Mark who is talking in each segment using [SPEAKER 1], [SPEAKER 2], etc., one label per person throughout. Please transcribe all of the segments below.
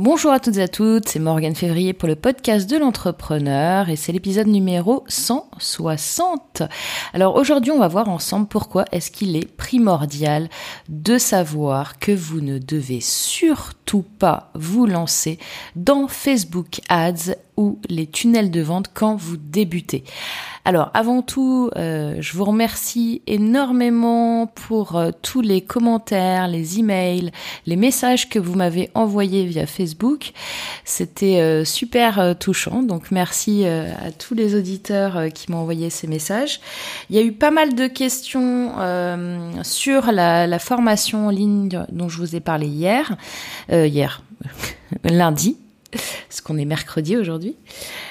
[SPEAKER 1] Bonjour à toutes et à toutes, c'est Morgane Février pour le podcast de l'entrepreneur et c'est l'épisode numéro 160. Alors aujourd'hui on va voir ensemble pourquoi est-ce qu'il est primordial de savoir que vous ne devez surtout pas vous lancer dans Facebook Ads ou les tunnels de vente quand vous débutez. Alors avant tout, euh, je vous remercie énormément pour euh, tous les commentaires, les emails, les messages que vous m'avez envoyés via Facebook. C'était euh, super touchant, donc merci à tous les auditeurs qui m'ont envoyé ces messages. Il y a eu pas mal de questions sur la, la, formation en ligne dont je vous ai parlé hier, hier, lundi parce qu'on est mercredi aujourd'hui.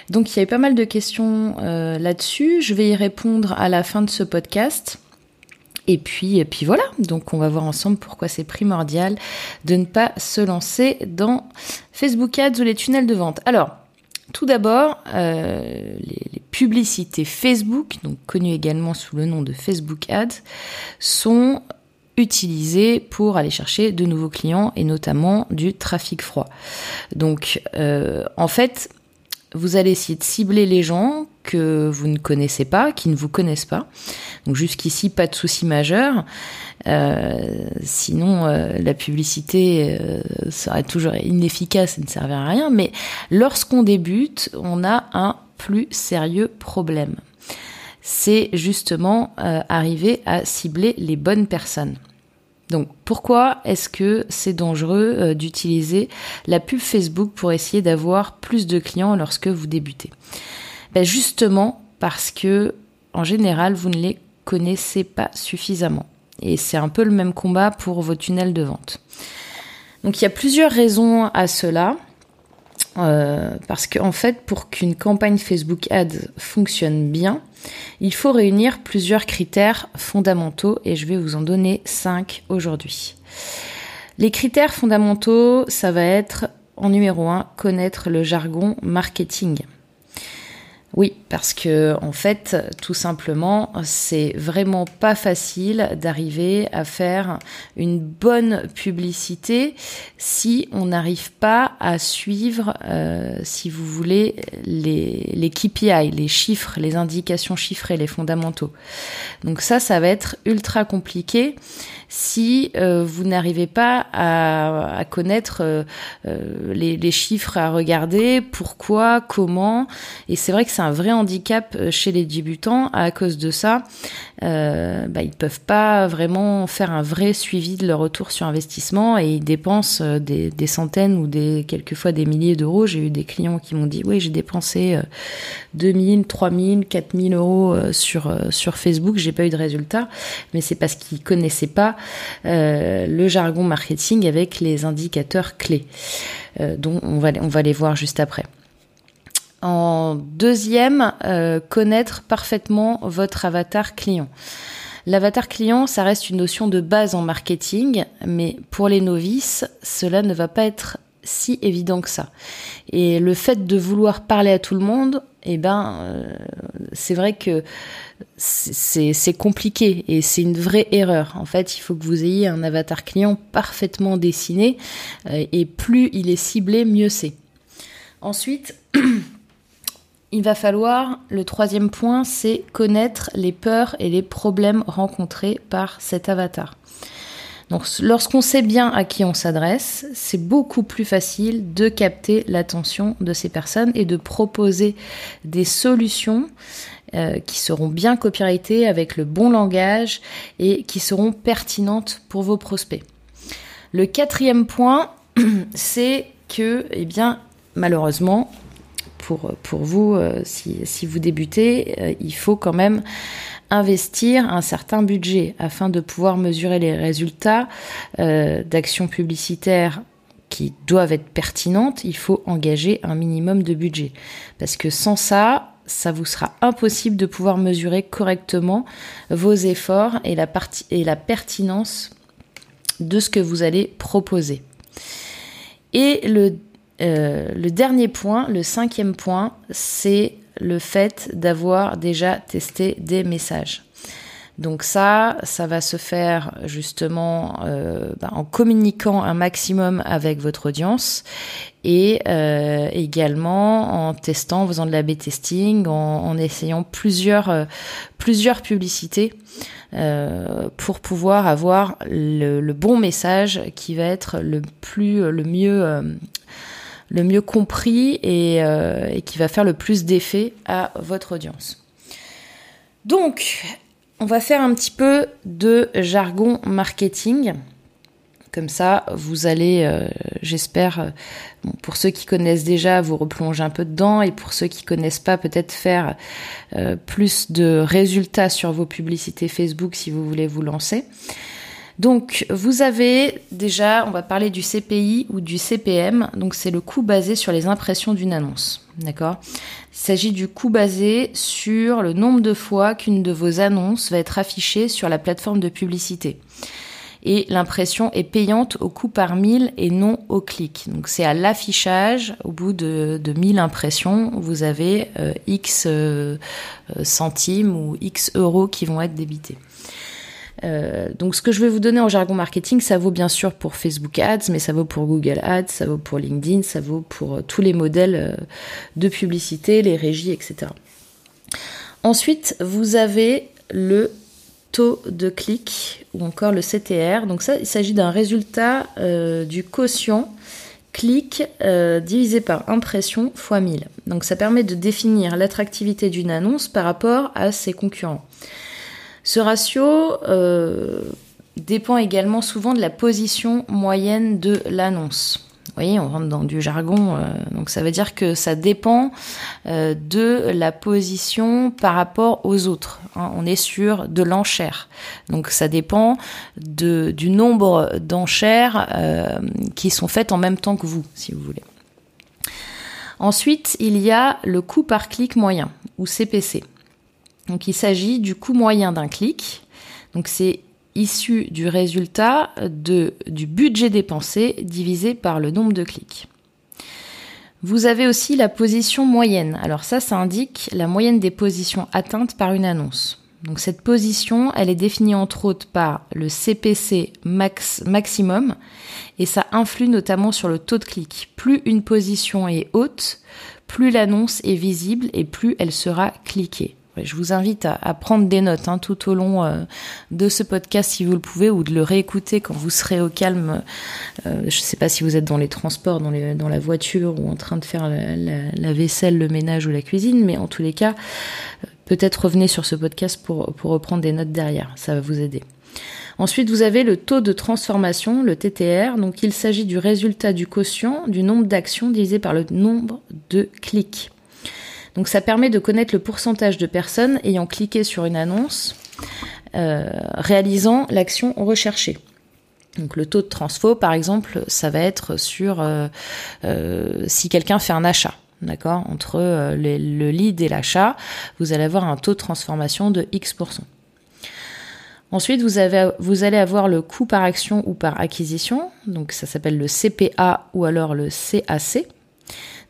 [SPEAKER 1] Donc il y a eu pas mal de questions euh, là-dessus. Je vais y répondre à la fin de ce podcast. Et puis, et puis voilà, donc on va voir ensemble pourquoi c'est primordial de ne pas se lancer dans Facebook Ads ou les tunnels de vente. Alors, tout d'abord, euh, les, les, publicités Facebook, donc connues également sous le nom de Facebook Ads, sont utilisé pour aller chercher de nouveaux clients et notamment du trafic froid. Donc euh, en fait, vous allez essayer de cibler les gens que vous ne connaissez pas, qui ne vous connaissent pas. Donc jusqu'ici, pas de souci majeur. Euh, sinon, euh, la publicité euh, serait toujours inefficace et ne servirait à rien. Mais lorsqu'on débute, on a un plus sérieux problème. C'est justement arriver à cibler les bonnes personnes. Donc pourquoi est-ce que c'est dangereux euh, d'utiliser la pub Facebook pour essayer d'avoir plus de clients lorsque vous débutez? Ben Justement parce que en général vous ne les connaissez pas suffisamment. Et c'est un peu le même combat pour vos tunnels de vente. Donc il y a plusieurs raisons à cela. Euh, parce qu'en fait, pour qu'une campagne Facebook Ads fonctionne bien, il faut réunir plusieurs critères fondamentaux et je vais vous en donner cinq aujourd'hui. Les critères fondamentaux, ça va être en numéro un, connaître le jargon marketing. Oui, parce que en fait, tout simplement, c'est vraiment pas facile d'arriver à faire une bonne publicité si on n'arrive pas à suivre, euh, si vous voulez, les, les KPI, les chiffres, les indications chiffrées, les fondamentaux. Donc ça, ça va être ultra compliqué si euh, vous n'arrivez pas à, connaître euh, les, les chiffres à regarder, pourquoi, comment. Et c'est vrai que c'est un vrai handicap euh, chez les débutants. À cause de ça, euh, bah, ils peuvent pas vraiment faire un vrai suivi de leur retour sur investissement et ils dépensent euh, des, des centaines ou des quelquefois des milliers d'euros. J'ai eu des clients qui m'ont dit oui j'ai dépensé 2000, 3000, 4000 euros sur sur Facebook, j'ai pas eu de résultat, mais c'est parce qu'ils connaissaient pas le jargon marketing avec les indicateurs clés. dont on va on va les voir juste après. En deuxième, euh, connaître parfaitement votre avatar client. L'avatar client, ça reste une notion de base en marketing, mais pour les novices, cela ne va pas être si évident que ça. Et le fait de vouloir parler à tout le monde, eh ben, euh, c'est vrai que c'est compliqué et c'est une vraie erreur. En fait, il faut que vous ayez un avatar client parfaitement dessiné euh, et plus il est ciblé, mieux c'est. Ensuite, il va falloir, le troisième point, c'est connaître les peurs et les problèmes rencontrés par cet avatar. Donc lorsqu'on sait bien à qui on s'adresse, c'est beaucoup plus facile de capter l'attention de ces personnes et de proposer des solutions euh, qui seront bien copyrightées avec le bon langage et qui seront pertinentes pour vos prospects. Le quatrième point, c'est que, eh bien, malheureusement, pour, vous, euh, si, si, vous débutez, euh, il faut quand même investir un certain budget afin de pouvoir mesurer les résultats euh, d'actions publicitaires qui doivent être pertinentes, il faut engager un minimum de budget. Parce que sans ça, ça vous sera impossible de pouvoir mesurer correctement vos efforts et la, partie, et la pertinence de ce que vous allez proposer. Et le euh, le dernier point, le cinquième point, c'est le fait d'avoir déjà testé des messages. Donc ça, ça va se faire justement euh, bah, en communiquant un maximum avec votre audience et euh, également en testant, en faisant de la B testing, en, essayant plusieurs plusieurs publicités pour pouvoir avoir le, le, bon message qui va être le plus le mieux le mieux compris et, euh, et qui va faire le plus d'effet à votre audience. Donc, on va faire un petit peu de jargon marketing. Comme ça, vous allez, euh, j'espère, euh, pour ceux qui connaissent déjà, vous replonger un peu dedans, et pour ceux qui connaissent pas, peut-être faire plus de résultats sur vos publicités Facebook si vous voulez vous lancer. Donc, vous avez déjà, on va parler du CPI ou du CPM. Donc, c'est le coût basé sur les impressions d'une annonce. D'accord? Il s'agit du coût basé sur le nombre de fois qu'une de vos annonces va être affichée sur la plateforme de publicité et l'impression est payante au coût par mille et non au clic. Donc c'est à l'affichage, au bout de, de 1000 impressions, vous avez euh, X euh, euh, centimes ou X euros qui vont être débités. Donc ce que je vais vous donner en jargon marketing, ça vaut bien sûr pour Facebook Ads, mais ça vaut pour Google Ads, ça vaut pour LinkedIn, ça vaut pour tous les modèles de publicité, les régies, etc. Ensuite, vous avez le taux de clic ou encore le CTR. Donc ça, il s'agit d'un résultat euh, du quotient clic euh, divisé par impression fois 1000. Donc ça permet de définir l'attractivité d'une annonce par rapport à ses concurrents. Ce ratio euh, dépend également souvent de la position moyenne de l'annonce voyez, on rentre dans du jargon. Euh, donc ça veut dire que ça dépend euh, de la position par rapport aux autres. Hein. on est sur de l'enchère. Donc ça dépend du nombre d'enchères qui sont faites en même temps que vous, si vous voulez. Ensuite, il y a le coût par clic moyen, ou CPC. Donc il s'agit du coût moyen d'un clic. Donc c'est issu du résultat de, du budget dépensé divisé par le nombre de clics. Vous avez aussi la position moyenne. Alors ça, ça indique la moyenne des positions atteintes par une annonce. Donc cette position, elle est définie entre autres par le CPC max, maximum et ça influe notamment sur le taux de clic. Plus une position est haute, plus l'annonce est visible et plus elle sera cliquée. Je vous invite à, prendre des notes hein, tout au long euh, de ce podcast si vous le pouvez ou de le réécouter quand vous serez au calme. Euh, je ne sais pas si vous êtes dans les transports, dans, la voiture ou en train de faire la, vaisselle, le ménage ou la cuisine, mais en tous les cas, euh, peut-être revenez sur ce podcast pour, pour reprendre des notes derrière. Ça va vous aider. Ensuite, vous avez le taux de transformation, le TTR. Donc, il s'agit du résultat du quotient du nombre d'actions divisé par le nombre de clics. Donc ça permet de connaître le pourcentage de personnes ayant cliqué sur une annonce euh, réalisant l'action recherchée. Donc le taux de transfo, par exemple, ça va être sur euh, euh, si quelqu'un fait un achat. D'accord Entre le lead et l'achat, vous allez avoir un taux de transformation de X%. Ensuite, vous allez avoir le coût par action ou par acquisition. Donc ça s'appelle le CPA ou alors le CAC.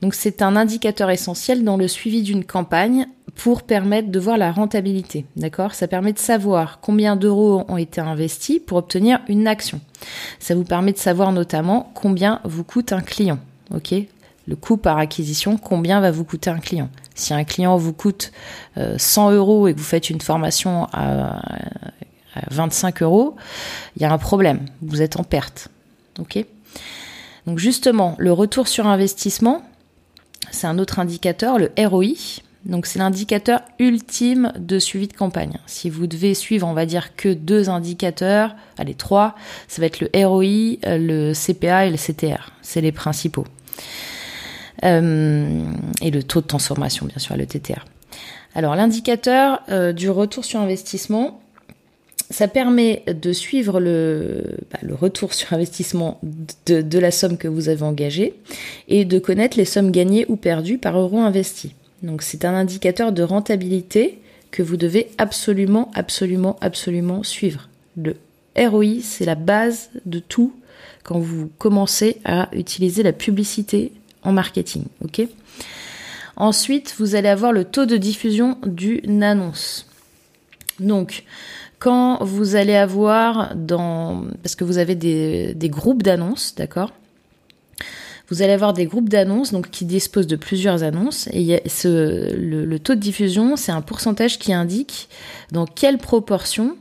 [SPEAKER 1] Donc c'est un indicateur essentiel dans le suivi d'une campagne pour permettre de voir la rentabilité. D'accord? Ça permet de savoir combien d'euros ont été investis pour obtenir une action. Ça vous permet de savoir notamment combien vous coûte un client. OK? Le coût par acquisition, combien va vous coûter un client? Si un client vous coûte 100 euh, euros et que vous faites une formation à, 25 euros, il y a un problème. Vous êtes en perte. Ok? Donc justement, le retour sur investissement, c'est un autre indicateur, le ROI. Donc c'est l'indicateur ultime de suivi de campagne. Si vous devez suivre, on va dire que deux indicateurs, allez trois, ça va être le ROI, le CPA et le CTR. C'est les principaux. Euh, et le taux de transformation, bien sûr, le TTR. Alors l'indicateur euh, du retour sur investissement, ça permet de suivre le, bah, le retour sur investissement de, la somme que vous avez engagée et de connaître les sommes gagnées ou perdues par euro investi. Donc c'est un indicateur de rentabilité que vous devez absolument, absolument, absolument suivre. Le ROI, c'est la base de tout quand vous commencez à utiliser la publicité en marketing. Ensuite, vous allez avoir le taux de diffusion d'une annonce. Donc, Quand vous allez avoir dans, parce que vous avez des, groupes d'annonces, d'accord? Vous allez avoir des groupes d'annonces qui disposent de plusieurs annonces et le, taux de diffusion, c'est un pourcentage qui indique dans quelle proportion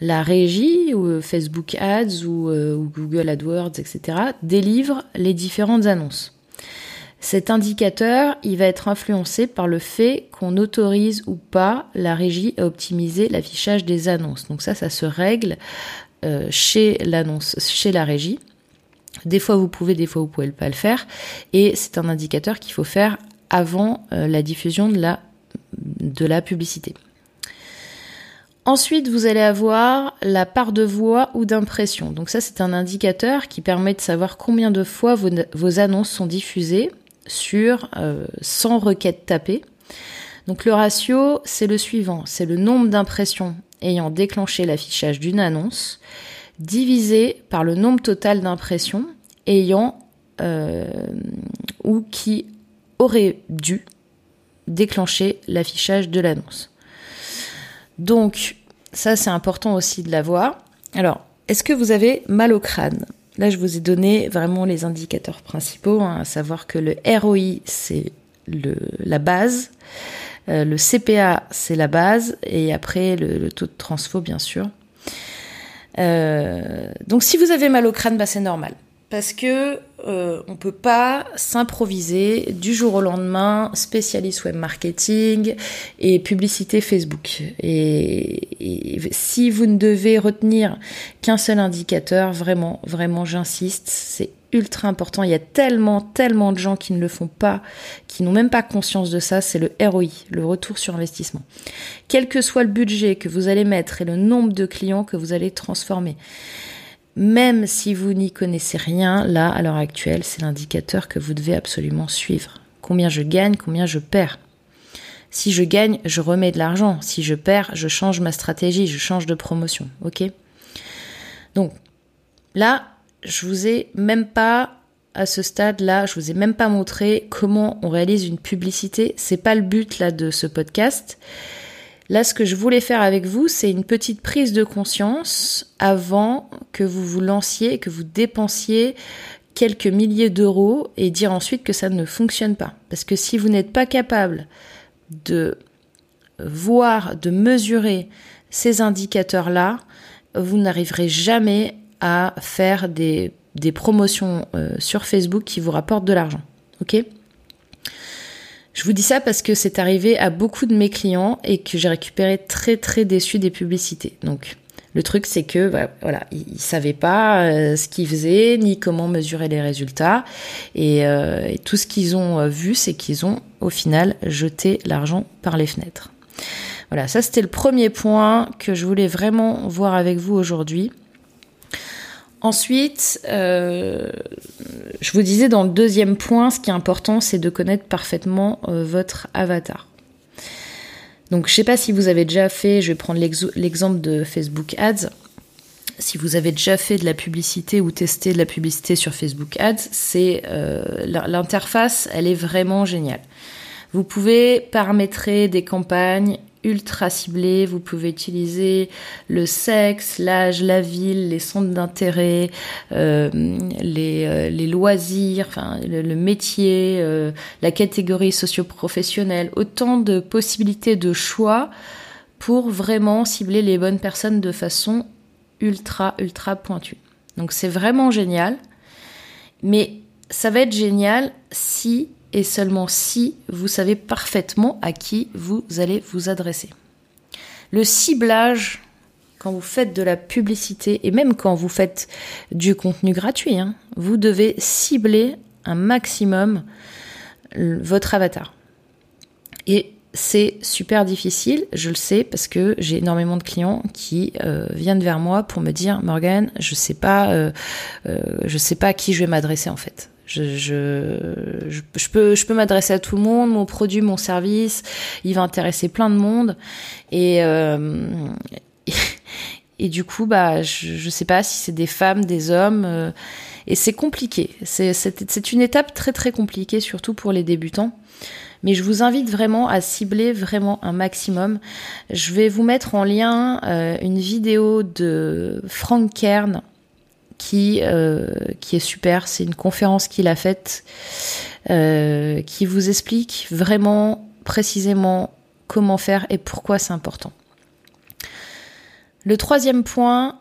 [SPEAKER 1] la régie ou Facebook Ads ou, euh, ou Google AdWords, etc. délivre les différentes annonces. Cet indicateur, il va être influencé par le fait qu'on autorise ou pas la régie à optimiser l'affichage des annonces. Donc ça, ça se règle euh, chez la régie. Des fois vous pouvez, des fois vous pouvez pas le faire. Et c'est un indicateur qu'il faut faire avant euh, la diffusion de la publicité. Ensuite, vous allez avoir la part de voix ou d'impression. Donc ça, c'est un indicateur qui permet de savoir combien de fois vos, annonces sont diffusées sur 100 euh, requêtes tapées. Donc le ratio, c'est le suivant, c'est le nombre d'impressions ayant déclenché l'affichage d'une annonce divisé par le nombre total d'impressions ayant euh, ou qui aurait dû déclencher l'affichage de l'annonce. Donc, ça c'est important aussi de l'avoir. Alors, est-ce que vous avez mal au crâne? Là, je vous ai donné vraiment les indicateurs principaux, hein, à savoir que le ROI, c'est la base, euh, le CPA, c'est la base, et après le, taux de transfo, bien sûr. Euh, donc si vous avez mal au crâne, bah, c'est normal. Parce que euh, on peut pas s'improviser du jour au lendemain spécialiste web marketing et publicité Facebook. Et, si vous ne devez retenir qu'un seul indicateur, vraiment, vraiment, j'insiste, c'est ultra important. Il y a tellement, tellement de gens qui ne le font pas, qui n'ont même pas conscience de ça. C'est le ROI, le retour sur investissement. Quel que soit le budget que vous allez mettre et le nombre de clients que vous allez transformer même si vous n'y connaissez rien, là, à l'heure actuelle, c'est l'indicateur que vous devez absolument suivre. Combien je gagne, combien je perds. Si je gagne, je remets de l'argent. Si je perds, je change ma stratégie, je change de promotion. Ok? Donc, là, je vous ai même pas, à ce stade-là, je vous ai même pas montré comment on réalise une publicité. C'est pas le but, là, de ce podcast. Là, ce que je voulais faire avec vous, c'est une petite prise de conscience avant que vous vous lanciez, que vous dépensiez quelques milliers d'euros et dire ensuite que ça ne fonctionne pas. Parce que si vous n'êtes pas capable de voir, de mesurer ces indicateurs-là, vous n'arriverez jamais à faire des, promotions euh, sur Facebook qui vous rapportent de l'argent. Ok? Je vous dis ça parce que c'est arrivé à beaucoup de mes clients et que j'ai récupéré très très déçu des publicités. Donc le truc c'est que bah, voilà, ils, savaient pas euh, ce qu'ils faisaient ni comment mesurer les résultats et, euh, tout ce qu'ils ont euh, vu c'est qu'ils ont au final jeté l'argent par les fenêtres. Voilà, ça c'était le premier point que je voulais vraiment voir avec vous aujourd'hui. Ensuite, euh, je vous disais dans le deuxième point, ce qui est important, c'est de connaître parfaitement euh, votre avatar. Donc, je ne sais pas si vous avez déjà fait, je vais prendre l'exemple de Facebook Ads. Si vous avez déjà fait de la publicité ou testé de la publicité sur Facebook Ads, c'est euh, l'interface, elle est vraiment géniale. Vous pouvez paramétrer des campagnes ultra ciblé. Vous pouvez utiliser le sexe, l'âge, la ville, les centres d'intérêt, euh, les, euh, les, loisirs, enfin, le, métier, euh, la catégorie socio-professionnelle. Autant de possibilités de choix pour vraiment cibler les bonnes personnes de façon ultra, ultra pointue. Donc c'est vraiment génial. Mais ça va être génial si et seulement si vous savez parfaitement à qui vous allez vous adresser. Le ciblage, quand vous faites de la publicité et même quand vous faites du contenu gratuit, hein, vous devez cibler un maximum votre avatar. Et c'est super difficile, je le sais, parce que j'ai énormément de clients qui euh, viennent vers moi pour me dire Morgan, je sais pas, euh, euh, sais pas à qui je vais m'adresser en fait. Je, je, je, peux, je peux m'adresser à tout le monde, mon produit, mon service, il va intéresser plein de monde. Et, euh, et, du coup, bah, je, je sais pas si c'est des femmes, des hommes. Euh, et c'est compliqué. C'est une étape très très compliquée, surtout pour les débutants. mais je vous invite vraiment à cibler vraiment un maximum. Je vais vous mettre en lien euh, une vidéo de Frank Kern qui, euh, qui est super. C'est une conférence qu'il a faite euh, qui vous explique vraiment précisément comment faire et pourquoi c'est important. Le troisième point,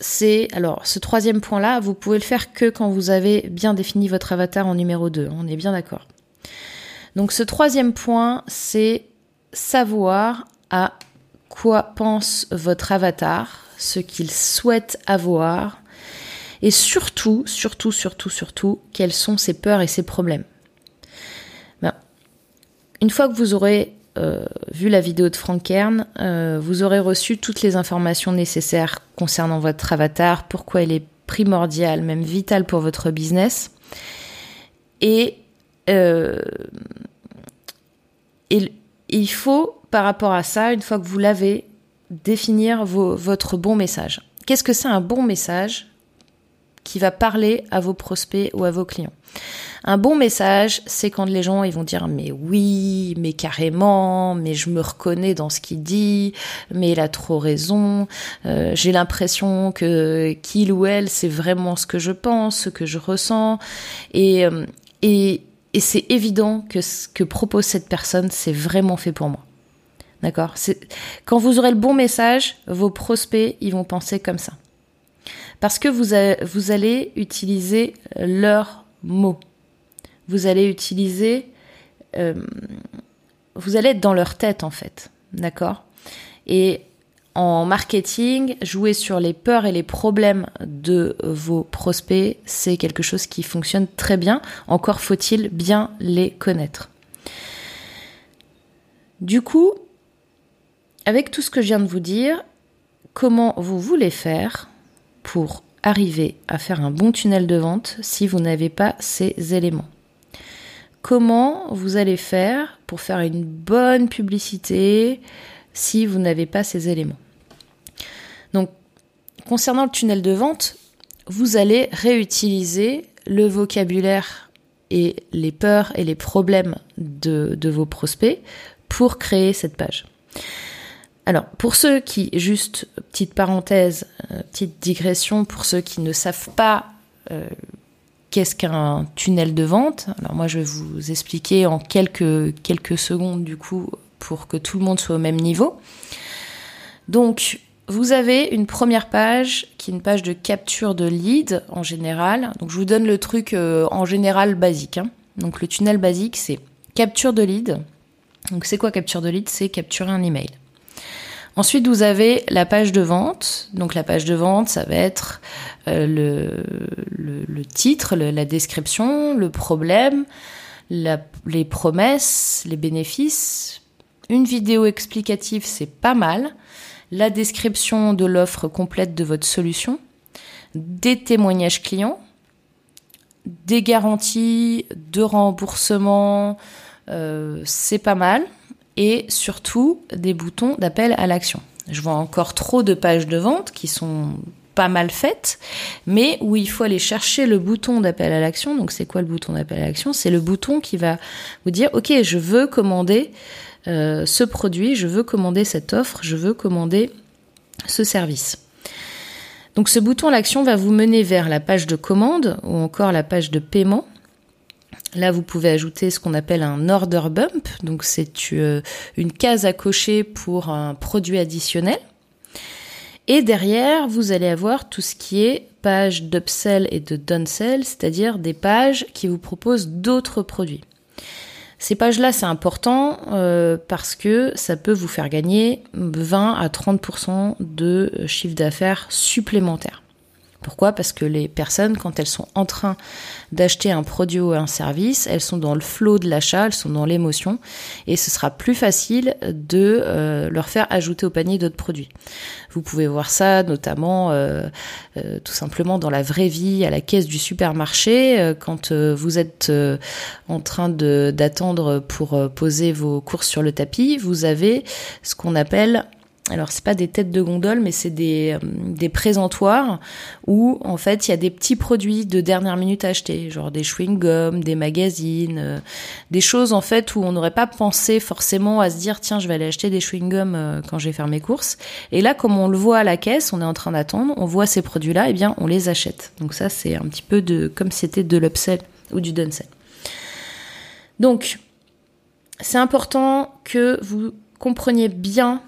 [SPEAKER 1] c'est alors ce troisième point là, vous pouvez le faire que quand vous avez bien défini votre avatar en numéro 2, on est bien d'accord. Donc ce troisième point, c'est savoir à quoi pense votre avatar, ce qu'il souhaite avoir et surtout, surtout, surtout, surtout, quelles sont ses peurs et ses problèmes. Ben, une fois que vous aurez euh, vu la vidéo de Frank Kern, euh, vous aurez reçu toutes les informations nécessaires concernant votre avatar, pourquoi il est primordial, même vital pour votre business. Et, euh, il faut, par rapport à ça, une fois que vous l'avez, définir votre bon message. Qu'est-ce que c'est un bon message qui va parler à vos prospects ou à vos clients? Un bon message, c'est quand les gens ils vont dire mais oui, mais carrément, mais je me reconnais dans ce qu'il dit, mais il a trop raison. Euh, j'ai l'impression que qu'il ou elle c'est vraiment ce que je pense, ce que je ressens, et euh, et, et c'est évident que ce que propose cette personne c'est vraiment fait pour moi. D'accord Quand vous aurez le bon message, vos prospects ils vont penser comme ça. Parce que vous, allez utiliser leurs mots. Vous allez utiliser... Euh, vous allez être dans leur tête en fait. D'accord Et en marketing, jouer sur les peurs et les problèmes de vos prospects, c'est quelque chose qui fonctionne très bien. Encore faut-il bien les connaître. Du coup, avec tout ce que je viens de vous dire, comment vous voulez faire pour arriver à faire un bon tunnel de vente si vous n'avez pas ces éléments? Comment vous allez faire pour faire une bonne publicité si vous n'avez pas ces éléments? Donc, concernant le tunnel de vente, vous allez réutiliser le vocabulaire et les peurs et les problèmes de, vos prospects pour créer cette page. Alors, pour ceux qui, juste petite parenthèse, euh, petite digression, pour ceux qui ne savent pas euh, qu'est-ce qu'un tunnel de vente, alors moi je vais vous expliquer en quelques, secondes du coup pour que tout le monde soit au même niveau. Donc, vous avez une première page qui est une page de capture de lead en général. Donc, je vous donne le truc euh, en général basique. Hein. Donc, le tunnel basique, c'est capture de lead. Donc, c'est quoi capture de lead? C'est capturer un email. Ensuite, vous avez la page de vente. Donc la page de vente, ça va être euh, le, titre, la description, le problème, les promesses, les bénéfices. Une vidéo explicative, c'est pas mal. La description de l'offre complète de votre solution. Des témoignages clients. Des garanties de remboursement, euh, c'est pas mal et surtout des boutons d'appel à l'action. Je vois encore trop de pages de vente qui sont pas mal faites, mais où il faut aller chercher le bouton d'appel à l'action. Donc c'est quoi le bouton d'appel à l'action? C'est le bouton qui va vous dire, ok, je veux commander euh, ce produit, je veux commander cette offre, je veux commander ce service. Donc ce bouton à l'action va vous mener vers la page de commande ou encore la page de paiement Là, vous pouvez ajouter ce qu'on appelle un order bump. Donc, c'est euh, une case à cocher pour un produit additionnel. Et derrière, vous allez avoir tout ce qui est page d'upsell et de downsell, c'est-à-dire des pages qui vous proposent d'autres produits. Ces pages-là, c'est important euh, parce que ça peut vous faire gagner 20 à 30% de chiffre d'affaires supplémentaire. Pourquoi? Parce que les personnes, quand elles sont en train d'acheter un produit ou un service, elles sont dans le flot de l'achat, elles sont dans l'émotion, et ce sera plus facile de euh, leur faire ajouter au panier d'autres produits. Vous pouvez voir ça notamment euh, euh, tout simplement dans la vraie vie, à la caisse du supermarché, quand vous êtes en train d'attendre pour poser vos courses sur le tapis, vous avez ce qu'on appelle alors c'est pas des têtes de gondole, mais c'est des, euh, des présentoirs où en fait il y a des petits produits de dernière minute à acheter, genre des chewing-gums, des magazines, euh, des choses en fait où on n'aurait pas pensé forcément à se dire tiens je vais aller acheter des chewing-gums euh, quand je vais faire mes courses. Et là comme on le voit à la caisse, on est en train d'attendre, on voit ces produits-là, et eh bien on les achète. Donc ça c'est un petit peu de comme c'était de l'upsell ou du downsell. Donc c'est important que vous compreniez bien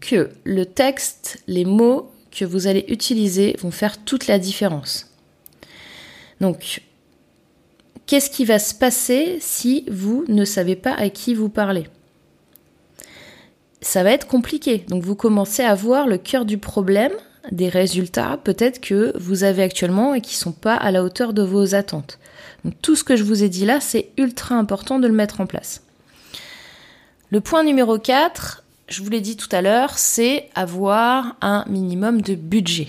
[SPEAKER 1] que le texte, les mots que vous allez utiliser vont faire toute la différence. Donc, qu'est-ce qui va se passer si vous ne savez pas à qui vous parlez? Ça va être compliqué. Donc, vous commencez à voir le cœur du problème, des résultats peut-être que vous avez actuellement et qui ne sont pas à la hauteur de vos attentes. Donc, tout ce que je vous ai dit là, c'est ultra important de le mettre en place. Le point numéro 4, je vous l'ai dit tout à l'heure, c'est avoir un minimum de budget.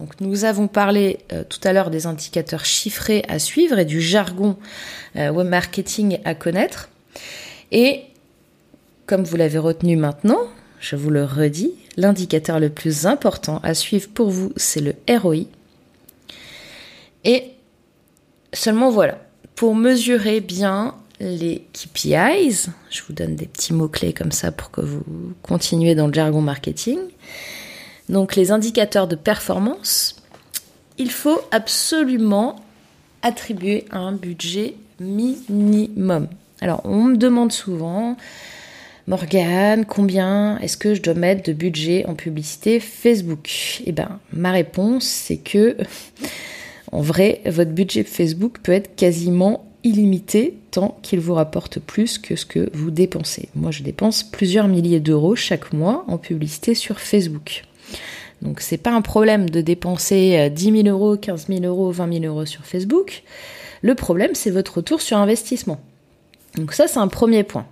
[SPEAKER 1] Donc nous avons parlé euh, tout à l'heure des indicateurs chiffrés à suivre et du jargon euh, web marketing à connaître. Et comme vous l'avez retenu maintenant, je vous le redis, l'indicateur le plus important à suivre pour vous, c'est le ROI. Et seulement voilà, pour mesurer bien les KPIs. Je vous donne des petits mots-clés comme ça pour que vous continuez dans le jargon marketing. Donc les indicateurs de performance, il faut absolument attribuer un budget minimum. Alors on me demande souvent, Morgane, combien est-ce que je dois mettre de budget en publicité Facebook? Eh bien, ma réponse, c'est que, en vrai, votre budget Facebook peut être quasiment illimité tant qu'il vous rapporte plus que ce que vous dépensez. Moi, je dépense plusieurs milliers d'euros chaque mois en publicité sur Facebook. Donc, c'est pas un problème de dépenser 10 euh, 000 euros, 15 000 euros, 20 000 euros sur Facebook. Le problème, c'est votre retour sur investissement. Donc, ça, c'est un premier point.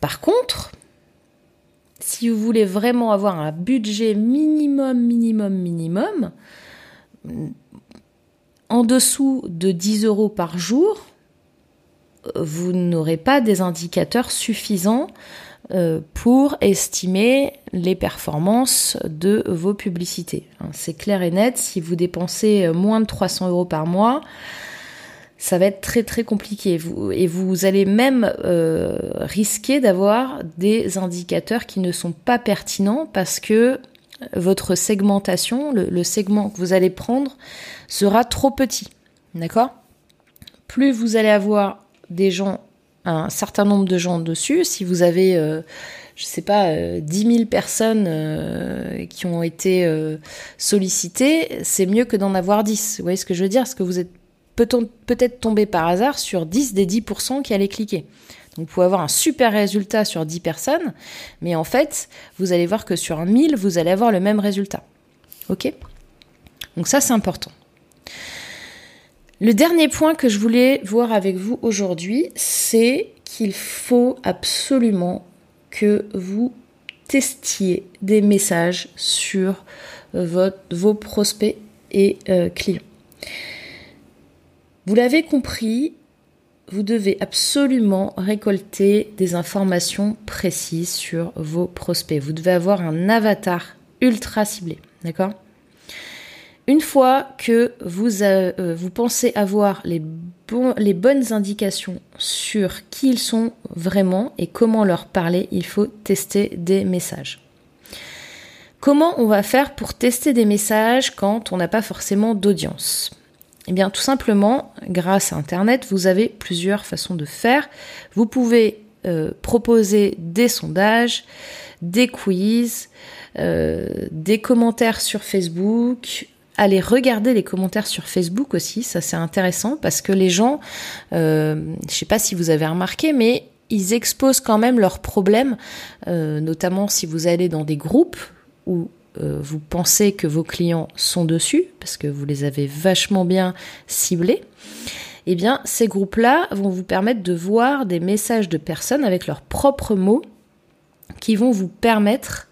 [SPEAKER 1] Par contre, si vous voulez vraiment avoir un budget minimum, minimum, minimum, en dessous de 10 euros par jour, vous n'aurez pas des indicateurs suffisants euh, pour estimer les performances de vos publicités. Hein, c'est clair et net, si vous dépensez moins de 300 euros par mois, ça va être très très compliqué. et vous allez même euh, risquer d'avoir des indicateurs qui ne sont pas pertinents parce que votre segmentation, le, segment que vous allez prendre, sera trop petit. D'accord? Plus vous allez avoir des gens, un certain nombre de gens dessus, si vous avez, euh, je sais pas, euh, 10 000 personnes euh, qui ont été euh, sollicitées, c'est mieux que d'en avoir 10. Vous voyez ce que je veux dire? Parce que vous êtes peut-être tombé par hasard sur 10 des 10% qui allaient cliquer. Vous pouvez avoir un super résultat sur 10 personnes, mais en fait, vous allez voir que sur 1000, vous allez avoir le même résultat. OK? Donc ça, c'est important. Le dernier point que je voulais voir avec vous aujourd'hui, c'est qu'il faut absolument que vous testiez des messages sur vos prospects et euh, clients. Vous l'avez compris, vous devez absolument récolter des informations précises sur vos prospects. Vous devez avoir un avatar ultra ciblé, d'accord? Une fois que vous, euh, pensez avoir les bonnes indications sur qui ils sont vraiment et comment leur parler, il faut tester des messages. Comment on va faire pour tester des messages quand on n'a pas forcément d'audience? Eh bien, tout simplement, grâce à Internet, vous avez plusieurs façons de faire. Vous pouvez euh, proposer des sondages, des quiz, euh, des commentaires sur Facebook. Allez regarder les commentaires sur Facebook aussi, ça c'est intéressant parce que les gens, euh, je ne sais pas si vous avez remarqué, mais ils exposent quand même leurs problèmes, notamment si vous allez dans des groupes où euh, vous pensez que vos clients sont dessus, parce que vous les avez vachement bien ciblés, eh bien, ces groupes-là vont vous permettre de voir des messages de personnes avec leurs propres mots qui vont vous permettre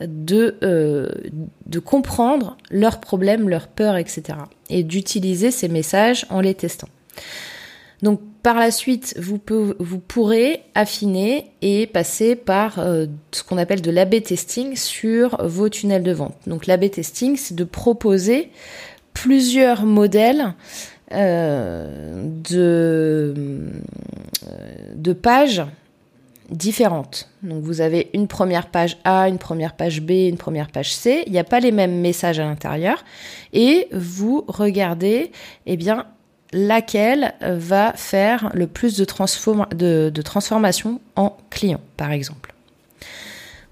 [SPEAKER 1] de, euh, de comprendre leurs problèmes, leurs peurs, etc. Et d'utiliser ces messages en les testant. Donc, par la suite, vous, pourrez affiner et passer par euh, ce qu'on appelle de l'AB testing sur vos tunnels de vente. Donc l'AB testing, c'est de proposer plusieurs modèles euh, de, de pages différentes. Donc vous avez une première page A, une première page B, une première page C. Il n'y a pas les mêmes messages à l'intérieur. Et vous regardez, eh bien, laquelle va faire le plus de, de, transformation en client, par exemple.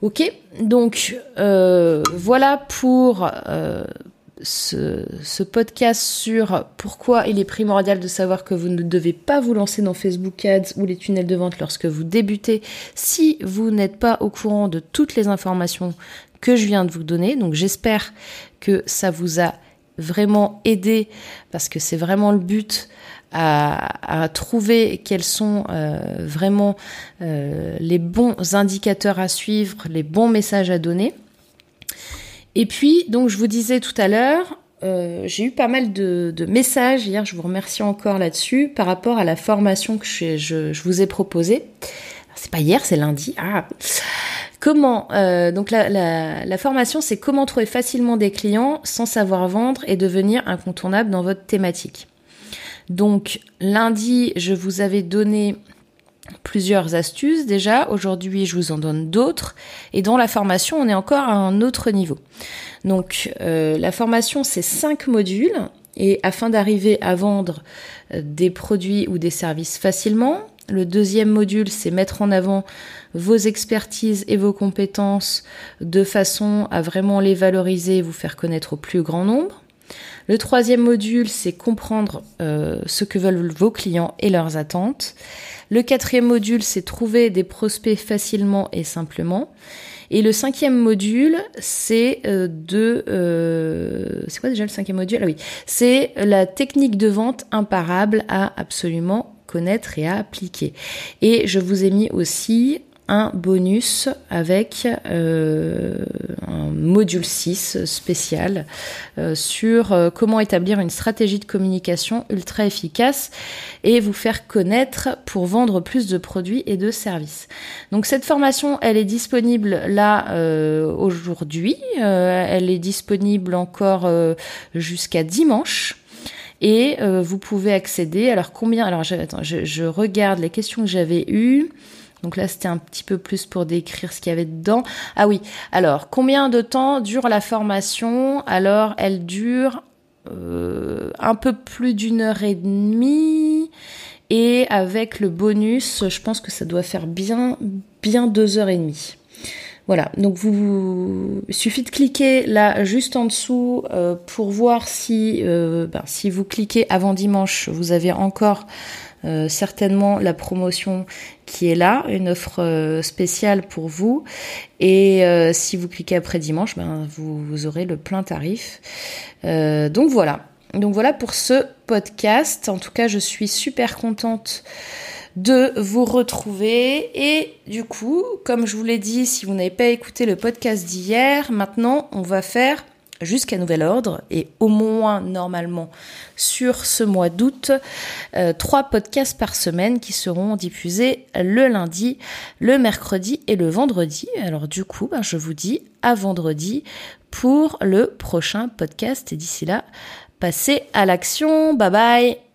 [SPEAKER 1] Ok, donc euh, voilà pour euh, ce, ce, podcast sur pourquoi il est primordial de savoir que vous ne devez pas vous lancer dans Facebook Ads ou les tunnels de vente lorsque vous débutez si vous n'êtes pas au courant de toutes les informations que je viens de vous donner. Donc j'espère que ça vous a vraiment aider, parce que c'est vraiment le but, à, trouver quels sont euh, vraiment euh, les bons indicateurs à suivre, les bons messages à donner. Et puis, donc je vous disais tout à l'heure, euh, j'ai eu pas mal de, de, messages hier, je vous remercie encore là-dessus, par rapport à la formation que je, je, je vous ai proposée. C'est pas hier, c'est lundi. Ah. Comment euh, Donc la, formation, c'est comment trouver facilement des clients sans savoir vendre et devenir incontournable dans votre thématique. Donc lundi, je vous avais donné plusieurs astuces déjà. Aujourd'hui, je vous en donne d'autres. Et dans la formation, on est encore à un autre niveau. Donc euh, la formation, c'est cinq modules. Et afin d'arriver à vendre euh, des produits ou des services facilement, le deuxième module, c'est mettre en avant vos expertises et vos compétences de façon à vraiment les valoriser et vous faire connaître au plus grand nombre. Le troisième module, c'est comprendre euh, ce que veulent vos clients et leurs attentes. Le quatrième module, c'est trouver des prospects facilement et simplement. Et le cinquième module, c'est euh, de... Euh, c'est quoi déjà le cinquième module? Ah oui, c'est la technique de vente imparable à absolument connaître et à appliquer. Et je vous ai mis aussi un bonus avec euh, un module 6 spécial euh, sur euh, comment établir une stratégie de communication ultra efficace et vous faire connaître pour vendre plus de produits et de services. Donc cette formation, elle est disponible là aujourd'hui, elle est disponible encore jusqu'à dimanche. Et euh, vous pouvez accéder. Alors combien Alors attends, je, je regarde les questions que j'avais eues. Donc là, c'était un petit peu plus pour décrire ce qu'il y avait dedans. Ah oui. Alors, combien de temps dure la formation? Alors, elle dure euh, un peu plus d'une heure et demie. Et avec le bonus, je pense que ça doit faire bien, bien deux heures et demie. Voilà, donc vous, suffit de cliquer là juste en dessous euh, pour voir si, euh, ben, si vous cliquez avant dimanche, vous avez encore euh, certainement la promotion qui est là, une offre spéciale pour vous. Et si vous cliquez après dimanche, ben, vous, vous aurez le plein tarif. donc voilà. Donc voilà pour ce podcast. En tout cas, je suis super contente de vous retrouver. Et du coup, comme je vous l'ai dit, si vous n'avez pas écouté le podcast d'hier, maintenant on va faire jusqu'à nouvel ordre et au moins normalement sur ce mois d'août euh, trois podcasts par semaine qui seront diffusés le lundi, le mercredi et le vendredi. Alors du coup, ben, je vous dis à vendredi pour le prochain podcast et d'ici là, passez à l'action. Bye bye